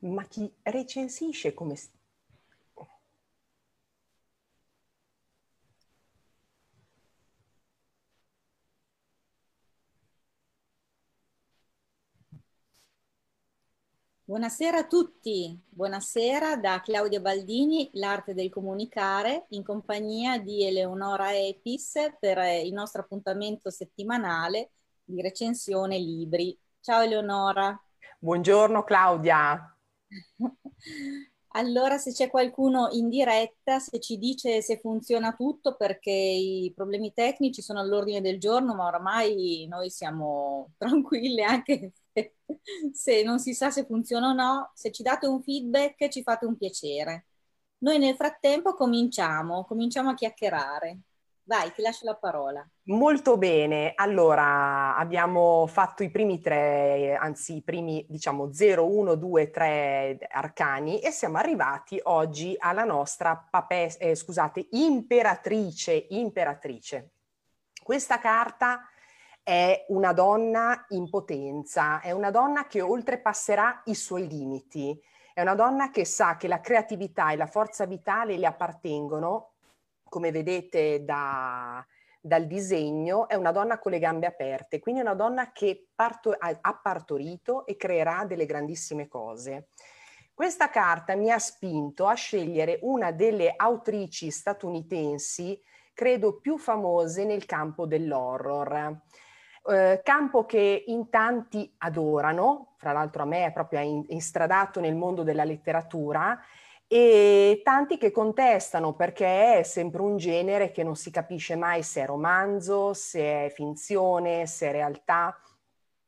ma chi recensisce come... Buonasera a tutti, buonasera da Claudia Baldini, l'arte del comunicare, in compagnia di Eleonora Epis per il nostro appuntamento settimanale di recensione libri. Ciao Eleonora. Buongiorno Claudia. Allora, se c'è qualcuno in diretta, se ci dice se funziona tutto, perché i problemi tecnici sono all'ordine del giorno, ma oramai noi siamo tranquilli anche se, se non si sa se funziona o no. Se ci date un feedback, ci fate un piacere. Noi nel frattempo cominciamo, cominciamo a chiacchierare. Vai, ti lascio la parola. Molto bene, allora abbiamo fatto i primi tre, anzi i primi diciamo 0, 1, 2, 3 arcani e siamo arrivati oggi alla nostra pape, eh, scusate, imperatrice, imperatrice. Questa carta è una donna in potenza, è una donna che oltrepasserà i suoi limiti, è una donna che sa che la creatività e la forza vitale le appartengono come vedete da, dal disegno, è una donna con le gambe aperte, quindi è una donna che parto, ha partorito e creerà delle grandissime cose. Questa carta mi ha spinto a scegliere una delle autrici statunitensi, credo più famose nel campo dell'horror. Eh, campo che in tanti adorano, fra l'altro a me è proprio instradato nel mondo della letteratura, e tanti che contestano perché è sempre un genere che non si capisce mai se è romanzo, se è finzione, se è realtà.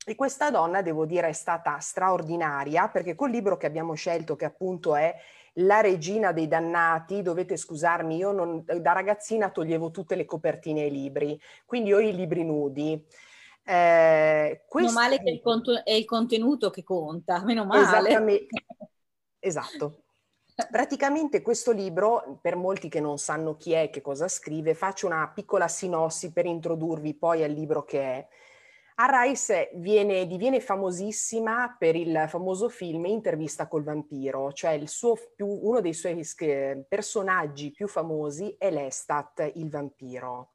E questa donna, devo dire, è stata straordinaria perché col libro che abbiamo scelto, che appunto è La regina dei dannati, dovete scusarmi, io non, da ragazzina toglievo tutte le copertine ai libri, quindi ho i libri nudi. Eh, meno male che il conto- è il contenuto che conta, meno male. Esattamente. Esatto. Praticamente questo libro, per molti che non sanno chi è, che cosa scrive, faccio una piccola sinossi per introdurvi poi al libro che è. Arrais viene, diviene famosissima per il famoso film Intervista col vampiro, cioè più, uno dei suoi personaggi più famosi è Lestat, il vampiro.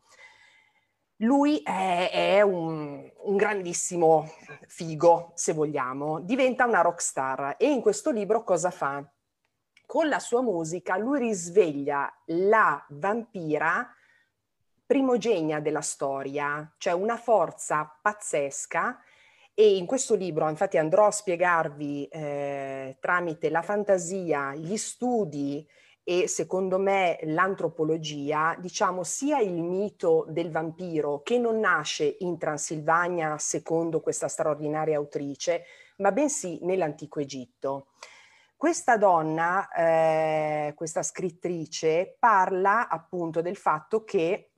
Lui è, è un, un, grandissimo figo, se vogliamo, diventa una rockstar e in questo libro cosa fa? Con la sua musica lui risveglia la vampira primogenia della storia, cioè una forza pazzesca e in questo libro infatti andrò a spiegarvi eh, tramite la fantasia, gli studi e secondo me l'antropologia, diciamo sia il mito del vampiro che non nasce in Transilvania secondo questa straordinaria autrice, ma bensì nell'antico Egitto. Questa donna, eh, questa scrittrice, parla appunto del fatto che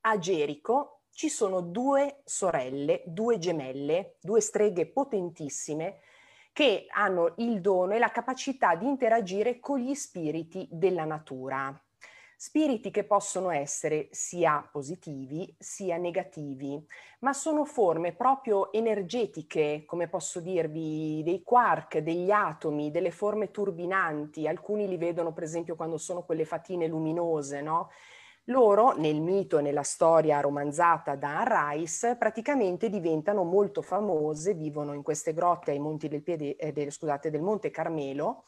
a Gerico ci sono due sorelle, due gemelle, due streghe potentissime che hanno il dono e la capacità di interagire con gli spiriti della natura. Spiriti che possono essere sia positivi sia negativi, ma sono forme proprio energetiche, come posso dirvi, dei quark, degli atomi, delle forme turbinanti. Alcuni li vedono per esempio quando sono quelle fatine luminose, no? Loro, nel mito e nella storia romanzata da Rice, praticamente diventano molto famose, vivono in queste grotte ai monti del, piede, eh, del, scusate, del Monte Carmelo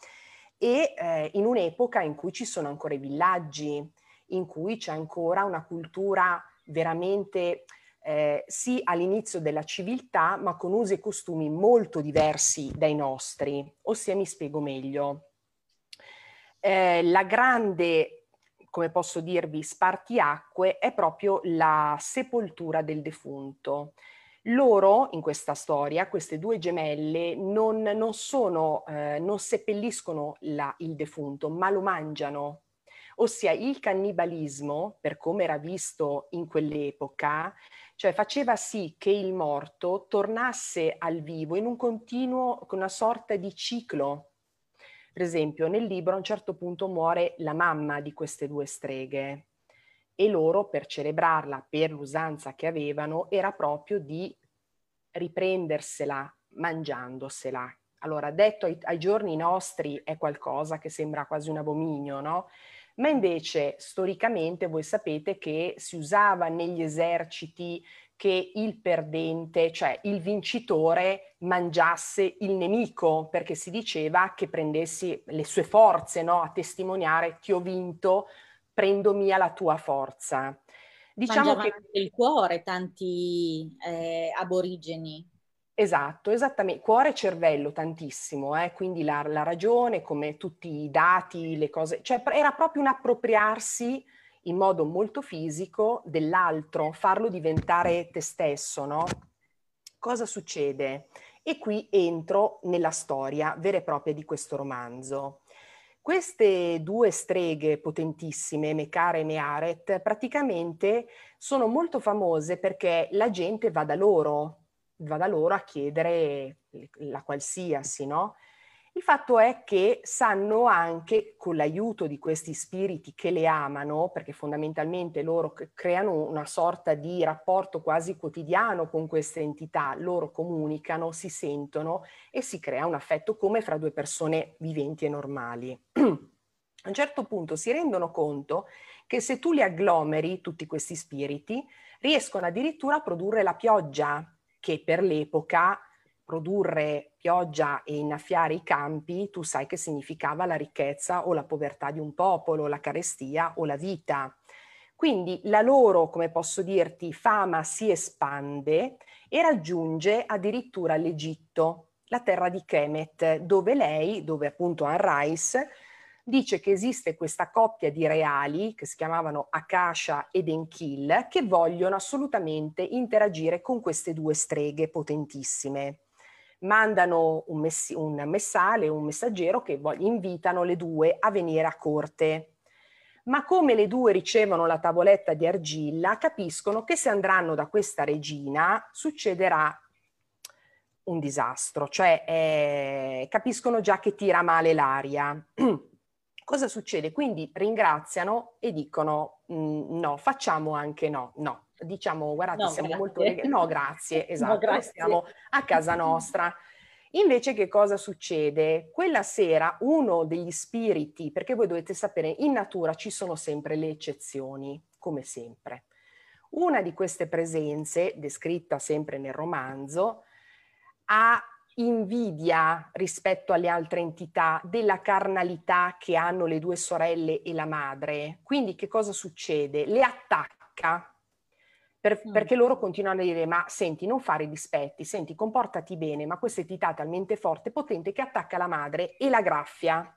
e eh, in un'epoca in cui ci sono ancora i villaggi, in cui c'è ancora una cultura veramente eh, sì all'inizio della civiltà, ma con usi e costumi molto diversi dai nostri. Ossia, mi spiego meglio. Eh, la grande, come posso dirvi, spartiacque è proprio la sepoltura del defunto. Loro, in questa storia, queste due gemelle, non, non, sono, eh, non seppelliscono la, il defunto, ma lo mangiano. Ossia il cannibalismo, per come era visto in quell'epoca, cioè faceva sì che il morto tornasse al vivo in un continuo, con una sorta di ciclo. Per esempio, nel libro a un certo punto muore la mamma di queste due streghe e loro per celebrarla, per l'usanza che avevano, era proprio di riprendersela mangiandosela. Allora, detto ai, ai giorni nostri è qualcosa che sembra quasi un abominio, no? Ma invece storicamente voi sapete che si usava negli eserciti che il perdente, cioè il vincitore, mangiasse il nemico, perché si diceva che prendessi le sue forze no? a testimoniare ti ho vinto, prendo mia la tua forza. Diciamo che il cuore tanti eh, aborigeni. Esatto, esattamente, cuore e cervello tantissimo, eh? quindi la, la, ragione, come tutti i dati, le cose, cioè era proprio un appropriarsi in modo molto fisico dell'altro, farlo diventare te stesso, no? Cosa succede? E qui entro nella storia vera e propria di questo romanzo. Queste due streghe potentissime, Mekare e Mearet, praticamente sono molto famose perché la gente va da loro, va da loro a chiedere la qualsiasi, no? Il fatto è che sanno anche, con l'aiuto di questi spiriti che le amano, perché fondamentalmente loro creano una sorta di rapporto quasi quotidiano con queste entità, loro comunicano, si sentono e si crea un affetto come fra due persone viventi e normali. A un certo punto si rendono conto che se tu li agglomeri, tutti questi spiriti, riescono addirittura a produrre la pioggia, che per l'epoca produrre pioggia e innaffiare i campi, tu sai che significava la ricchezza o la povertà di un popolo, la carestia o la vita. Quindi la loro, come posso dirti, fama si espande e raggiunge addirittura l'Egitto, la terra di Kemet, dove lei, dove appunto Rice, dice che esiste questa coppia di reali che si chiamavano Akasha ed Enkil che vogliono assolutamente interagire con queste due streghe potentissime mandano un, mess- un messale, un messaggero che invitano le due a venire a corte. Ma come le due ricevono la tavoletta di argilla, capiscono che se andranno da questa regina succederà un disastro, cioè eh, capiscono già che tira male l'aria. Cosa succede? Quindi ringraziano e dicono mm, no, facciamo anche no, no diciamo guardate no, siamo grazie. molto no grazie esatto no, grazie. stiamo a casa nostra invece che cosa succede quella sera uno degli spiriti perché voi dovete sapere in natura ci sono sempre le eccezioni come sempre una di queste presenze descritta sempre nel romanzo ha invidia rispetto alle altre entità della carnalità che hanno le due sorelle e la madre. Quindi che cosa succede? Le attacca per, mm. perché loro continuano a dire ma senti non fare dispetti, senti comportati bene, ma questa entità è talmente forte e potente che attacca la madre e la graffia.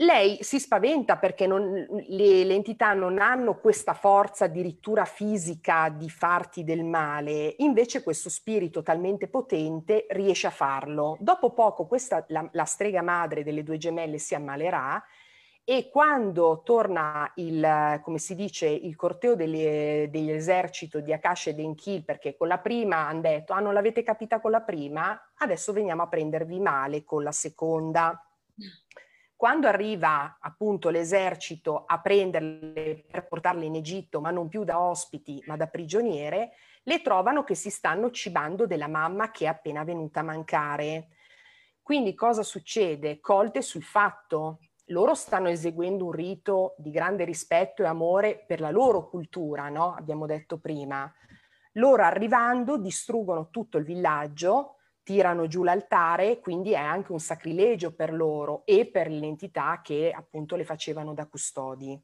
Lei si spaventa perché non, le, le, entità non hanno questa forza addirittura fisica di farti del male, invece questo spirito talmente potente riesce a farlo. Dopo poco questa, la, la strega madre delle due gemelle si ammalerà e quando torna il, come si dice, il corteo degli eserciti di Akash e Denkil, perché con la prima hanno detto, ah non l'avete capita con la prima, adesso veniamo a prendervi male con la seconda. Quando arriva appunto l'esercito a prenderle per portarle in Egitto, ma non più da ospiti, ma da prigioniere, le trovano che si stanno cibando della mamma che è appena venuta a mancare. Quindi cosa succede? Colte sul fatto loro stanno eseguendo un rito di grande rispetto e amore per la loro cultura, no? Abbiamo detto prima. Loro arrivando distruggono tutto il villaggio, tirano giù l'altare, quindi è anche un sacrilegio per loro e per le entità che appunto le facevano da custodi.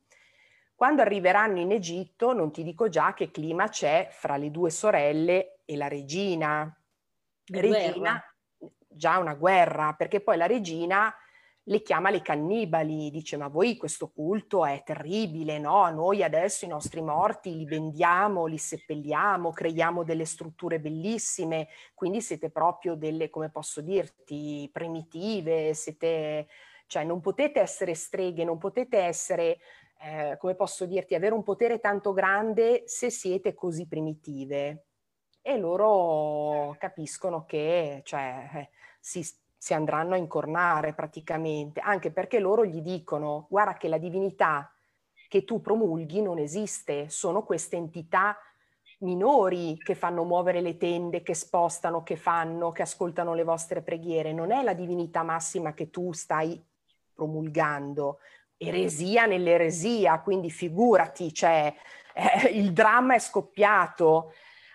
Quando arriveranno in Egitto, non ti dico già che clima c'è fra le due sorelle e la regina. Regina, già una guerra, perché poi la regina le chiama le cannibali, dice ma voi questo culto è terribile, no? Noi adesso i nostri morti li vendiamo, li seppelliamo, creiamo delle strutture bellissime, quindi siete proprio delle, come posso dirti, primitive, siete, cioè non potete essere streghe, non potete essere, eh, come posso dirti, avere un potere tanto grande se siete così primitive. E loro capiscono che, cioè, eh, si si andranno a incornare praticamente, anche perché loro gli dicono guarda che la divinità che tu promulghi non esiste, sono queste entità minori che fanno muovere le tende, che spostano, che fanno, che ascoltano le vostre preghiere, non è la divinità massima che tu stai promulgando. Eresia nell'eresia, quindi figurati, cioè, eh, il dramma è scoppiato.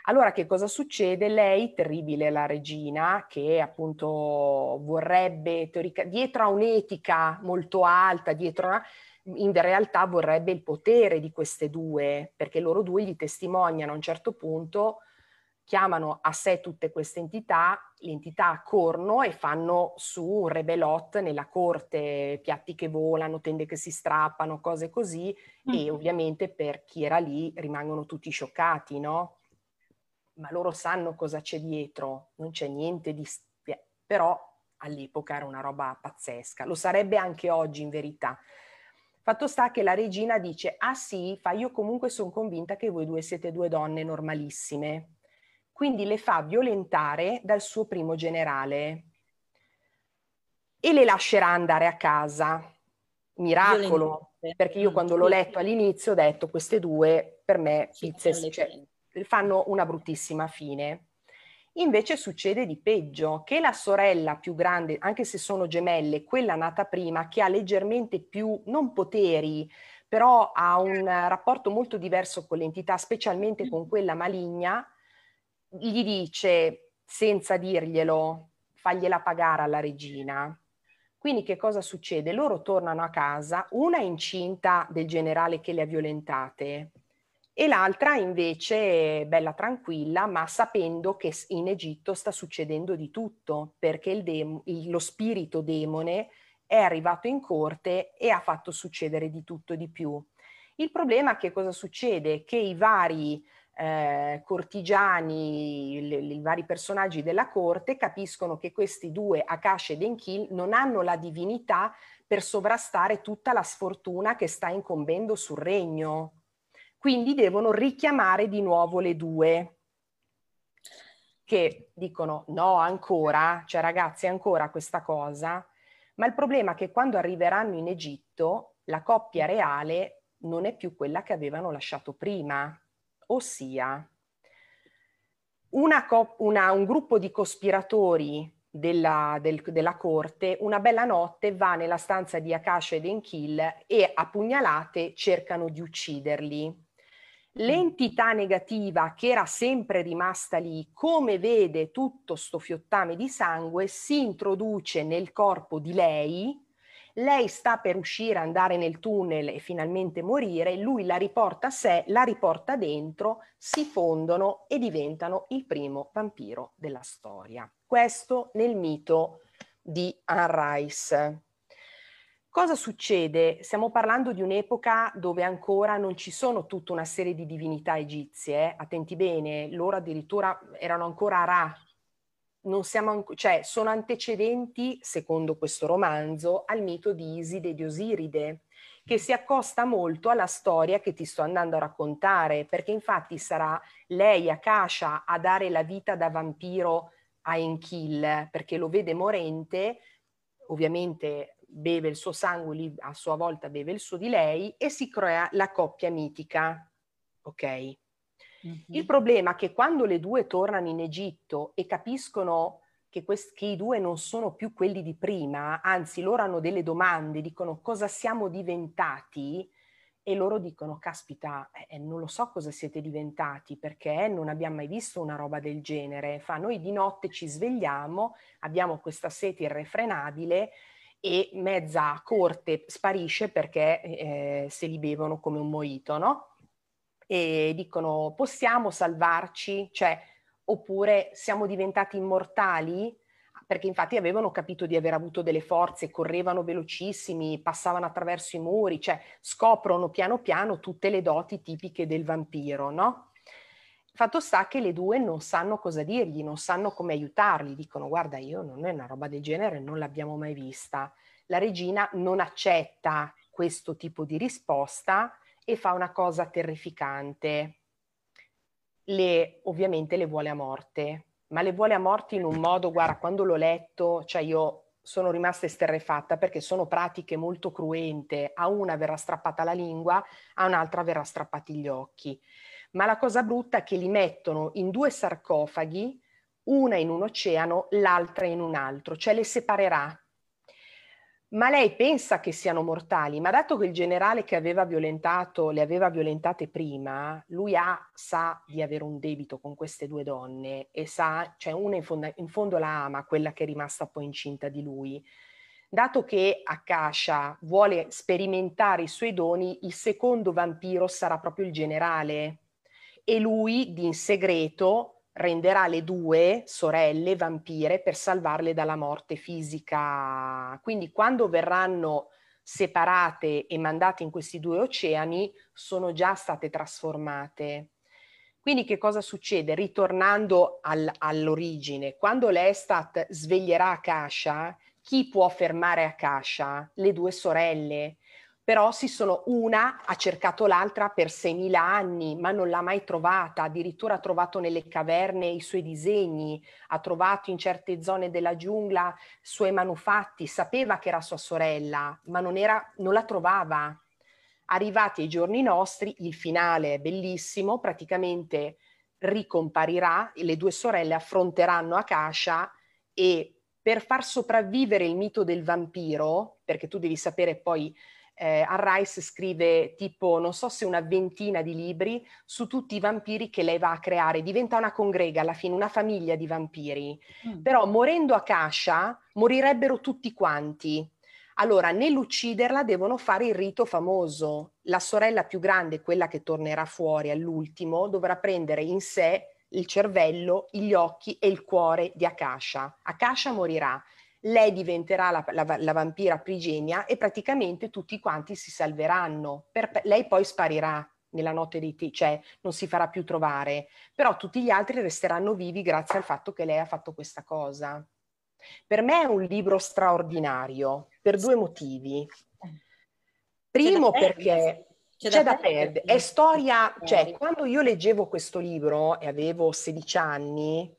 Allora che cosa succede? Lei, terribile la regina, che appunto vorrebbe, teorica, dietro a un'etica molto alta, dietro a in realtà vorrebbe il potere di queste due, perché loro due gli testimoniano a un certo punto, chiamano a sé tutte queste entità, le entità corrono e fanno su un rebelot nella corte, piatti che volano, tende che si strappano, cose così, mm. e ovviamente per chi era lì rimangono tutti scioccati, no? Ma loro sanno cosa c'è dietro, non c'è niente di... però all'epoca era una roba pazzesca, lo sarebbe anche oggi in verità Fatto sta che la regina dice, ah sì, fa io comunque sono convinta che voi due siete due donne normalissime. Quindi le fa violentare dal suo primo generale e le lascerà andare a casa. Miracolo, Violente. perché io quando l'ho letto all'inizio ho detto queste due per me pizze, cioè, fanno una bruttissima fine. Invece succede di peggio, che la sorella più grande, anche se sono gemelle, quella nata prima, che ha leggermente più, non poteri, però ha un rapporto molto diverso con l'entità, specialmente con quella maligna, gli dice, senza dirglielo, fagliela pagare alla regina. Quindi che cosa succede? Loro tornano a casa, una è incinta del generale che le ha violentate, e l'altra invece bella tranquilla, ma sapendo che in Egitto sta succedendo di tutto, perché dem- lo spirito demone è arrivato in corte e ha fatto succedere di tutto e di più. Il problema è che cosa succede? Che i vari eh, cortigiani, i vari personaggi della corte capiscono che questi due, Akash ed Enkil, non hanno la divinità per sovrastare tutta la sfortuna che sta incombendo sul regno quindi devono richiamare di nuovo le due che dicono no ancora, cioè ragazzi ancora questa cosa, ma il problema è che quando arriveranno in Egitto la coppia reale non è più quella che avevano lasciato prima, ossia una co- una, un gruppo di cospiratori della, del, della, corte, una bella notte va nella stanza di Akasha ed Enkil e a pugnalate cercano di ucciderli. L'entità negativa che era sempre rimasta lì, come vede tutto sto fiottame di sangue, si introduce nel corpo di lei, lei sta per uscire, andare nel tunnel e finalmente morire, lui la riporta a sé, la riporta dentro, si fondono e diventano il primo vampiro della storia. Questo nel mito di Anne Rice. Cosa succede? Stiamo parlando di un'epoca dove ancora non ci sono tutta una serie di divinità egizie, attenti bene, loro addirittura erano ancora Ra, siamo, cioè sono antecedenti, secondo questo romanzo, al mito di Iside e di Osiride, che si accosta molto alla storia che ti sto andando a raccontare, perché infatti sarà lei, Akasha, a dare la vita da vampiro a Enkill, perché lo vede morente, ovviamente beve il suo sangue, lui a sua volta beve il suo di lei e si crea la coppia mitica. Ok? Mm-hmm. Il problema è che quando le due tornano in Egitto e capiscono che, quest- che, i due non sono più quelli di prima, anzi loro hanno delle domande, dicono cosa siamo diventati e loro dicono caspita, eh, eh non lo so cosa siete diventati perché non abbiamo mai visto una roba del genere. Fa noi di notte ci svegliamo, abbiamo questa sete irrefrenabile e mezza corte sparisce perché eh, se li bevono come un moito, no? E dicono possiamo salvarci, cioè, oppure siamo diventati immortali? Perché infatti avevano capito di aver avuto delle forze, correvano velocissimi, passavano attraverso i muri, cioè scoprono piano piano tutte le doti tipiche del vampiro, no? Fatto sta che le due non sanno cosa dirgli, non sanno come aiutarli, dicono guarda io non è una roba del genere, non l'abbiamo mai vista. La regina non accetta questo tipo di risposta e fa una cosa terrificante. Le, ovviamente le vuole a morte, ma le vuole a morte in un modo, guarda, quando l'ho letto, cioè io sono rimasta esterrefatta perché sono pratiche molto cruente. A una verrà strappata la lingua, a un'altra verrà strappati gli occhi ma la cosa brutta è che li mettono in due sarcofaghi, una in un oceano, l'altra in un altro, cioè le separerà. Ma lei pensa che siano mortali, ma dato che il generale che aveva violentato le aveva violentate prima, lui ha, sa di avere un debito con queste due donne e sa, cioè una in fondo, in fondo la ama, quella che è rimasta poi incinta di lui. Dato che Akasha vuole sperimentare i suoi doni, il secondo vampiro sarà proprio il generale e lui, in segreto, renderà le due sorelle vampire per salvarle dalla morte fisica. Quindi quando verranno separate e mandate in questi due oceani, sono già state trasformate. Quindi che cosa succede? Ritornando al, all'origine, quando l'Estat sveglierà Akasha, chi può fermare Akasha? Le due sorelle però si sono, una ha cercato l'altra per 6.000 anni, ma non l'ha mai trovata, addirittura ha trovato nelle caverne i suoi disegni, ha trovato in certe zone della giungla i suoi manufatti, sapeva che era sua sorella, ma non, era, non la trovava. Arrivati ai giorni nostri, il finale è bellissimo, praticamente ricomparirà, le due sorelle affronteranno Akasha e per far sopravvivere il mito del vampiro, perché tu devi sapere poi eh, Rice scrive tipo, non so se una ventina di libri su tutti i vampiri che lei va a creare, diventa una congrega alla fine, una famiglia di vampiri. Mm. Però morendo a Kasha morirebbero tutti quanti. Allora, nell'ucciderla devono fare il rito famoso. La sorella più grande, quella che tornerà fuori all'ultimo, dovrà prendere in sé il cervello, gli occhi e il cuore di Akasha. Akasha morirà lei diventerà la, la, la, vampira prigenia e praticamente tutti quanti si salveranno. Per, lei poi sparirà nella notte dei te, cioè non si farà più trovare, però tutti gli altri resteranno vivi grazie al fatto che lei ha fatto questa cosa. Per me è un libro straordinario per due motivi. Primo perché c'è, c'è da, da perdere, è storia, cioè quando io leggevo questo libro e avevo 16 anni,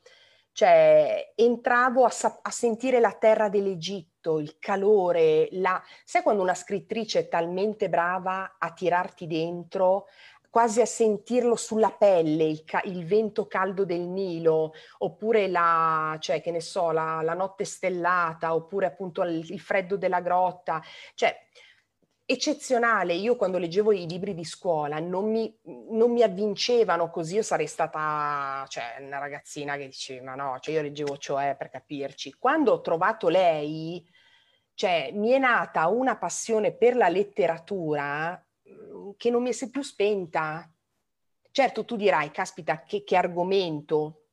cioè, entravo a, a sentire la terra dell'Egitto, il calore, la... sai quando una scrittrice è talmente brava a tirarti dentro, quasi a sentirlo sulla pelle, il, ca- il, vento caldo del Nilo, oppure la, cioè, che ne so, la, la notte stellata, oppure appunto il, il, freddo della grotta. Cioè, eccezionale. Io quando leggevo i libri di scuola non mi, non mi avvincevano così, io sarei stata cioè, una ragazzina che diceva no, cioè io leggevo cioè per capirci. Quando ho trovato lei, cioè, mi è nata una passione per la letteratura mm, che non mi si è più spenta. Certo, tu dirai, caspita, che, che argomento,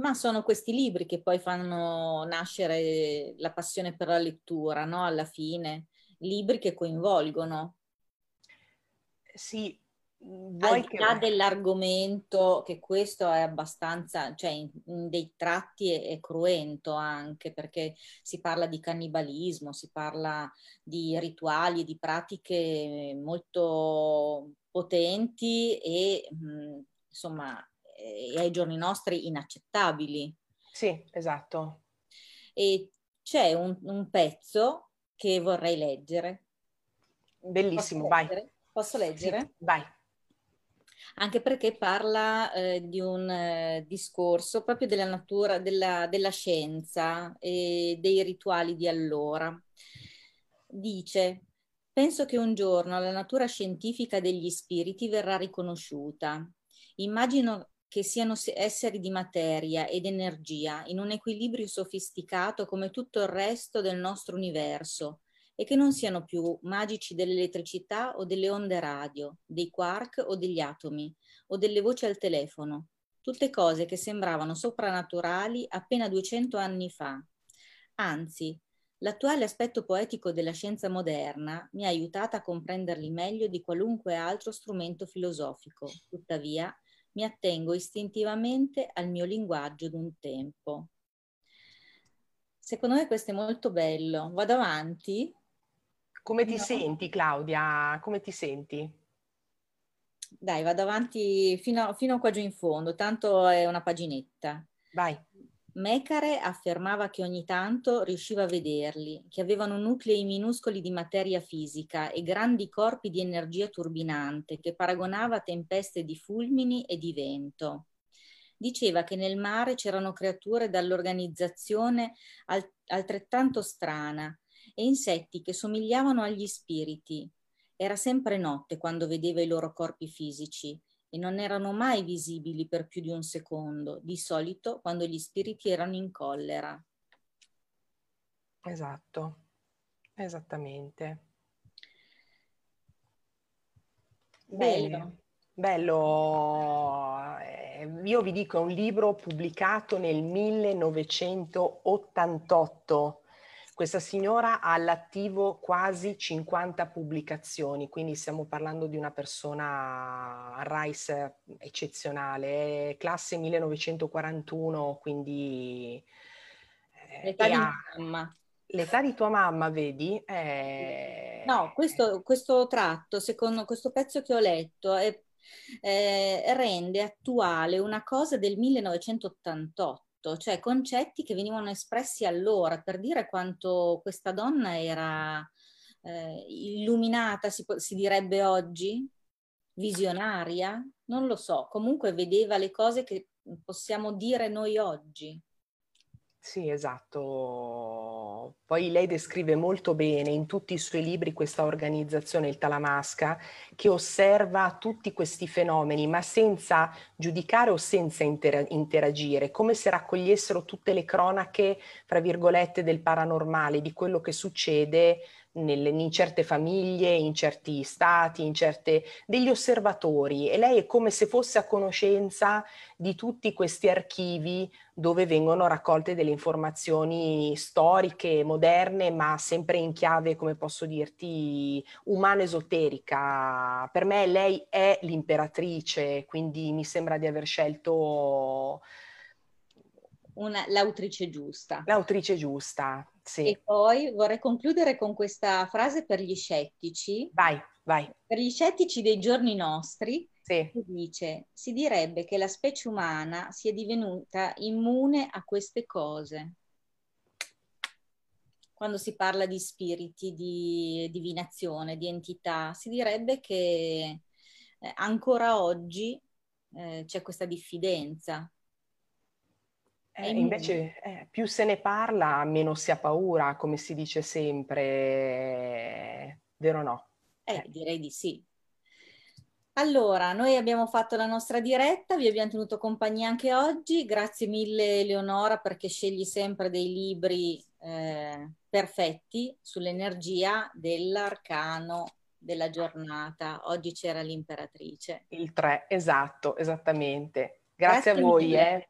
ma sono questi libri che poi fanno nascere la passione per la lettura, no? Alla fine libri che coinvolgono. Sì, vuoi Al di là che... dell'argomento, che questo è abbastanza, cioè in, in dei tratti è, è, cruento anche, perché si parla di cannibalismo, si parla di rituali, di pratiche molto potenti e mh, insomma e ai giorni nostri inaccettabili. Sì, esatto. E c'è un, un pezzo che vorrei leggere. Bellissimo, Posso vai. Posso leggere? Sì, vai. Anche perché parla eh, di un eh, discorso proprio della natura, della, della scienza e dei rituali di allora. Dice, penso che un giorno la natura scientifica degli spiriti verrà riconosciuta. Immagino che siano esseri di materia ed energia in un equilibrio sofisticato come tutto il resto del nostro universo e che non siano più magici dell'elettricità o delle onde radio, dei quark o degli atomi o delle voci al telefono, tutte cose che sembravano soprannaturali appena 200 anni fa. Anzi, l'attuale aspetto poetico della scienza moderna mi ha aiutata a comprenderli meglio di qualunque altro strumento filosofico. Tuttavia, mi attengo istintivamente al mio linguaggio d'un tempo. Secondo me questo è molto bello. Vado avanti? Come ti no. senti, Claudia? Come ti senti? Dai, vado avanti fino, fino qua giù in fondo, tanto è una paginetta. Vai. Mecare affermava che ogni tanto riusciva a vederli, che avevano nuclei minuscoli di materia fisica e grandi corpi di energia turbinante che paragonava a tempeste di fulmini e di vento. Diceva che nel mare c'erano creature dall'organizzazione altrettanto strana e insetti che somigliavano agli spiriti. Era sempre notte quando vedeva i loro corpi fisici e non erano mai visibili per più di un secondo, di solito quando gli spiriti erano in collera. Esatto, esattamente. Bello. Bello, eh, io vi dico, è un libro pubblicato nel 1988 questa signora ha all'attivo quasi 50 pubblicazioni, quindi stiamo parlando di una persona Rice eccezionale, classe 1941, quindi... Eh, L'età di ha... mamma. L'età di tua mamma, vedi? È... No, questo, questo, tratto, secondo questo pezzo che ho letto, è, è, rende attuale una cosa del 1988 cioè concetti che venivano espressi allora per dire quanto questa donna era eh, illuminata, si, si direbbe oggi, visionaria, non lo so, comunque vedeva le cose che possiamo dire noi oggi. Sì, esatto. Poi lei descrive molto bene in tutti i suoi libri questa organizzazione, il Talamasca, che osserva tutti questi fenomeni, ma senza giudicare o senza inter- interagire, come se raccogliessero tutte le cronache, fra virgolette, del paranormale, di quello che succede nelle, in certe famiglie, in certi stati, in certe, degli osservatori e lei è come se fosse a conoscenza di tutti questi archivi dove vengono raccolte delle informazioni storiche, moderne, ma sempre in chiave, come posso dirti, umano-esoterica. Per me lei è l'imperatrice, quindi mi sembra di aver scelto... Una, l'autrice giusta. L'autrice giusta, sì. E poi vorrei concludere con questa frase per gli scettici. Vai, vai. Per gli scettici dei giorni nostri, sì. che dice, si direbbe che la specie umana sia divenuta immune a queste cose. Quando si parla di spiriti, di divinazione, di entità, si direbbe che eh, ancora oggi eh, c'è questa diffidenza eh, invece eh, più se ne parla, meno si ha paura, come si dice sempre, vero o no? Eh, eh, direi di sì. Allora, noi abbiamo fatto la nostra diretta, vi abbiamo tenuto compagnia anche oggi. Grazie mille Eleonora perché scegli sempre dei libri eh, perfetti sull'energia dell'arcano della giornata. Oggi c'era l'imperatrice. Il 3, esatto, esattamente. Grazie, Grazie a voi. Eh.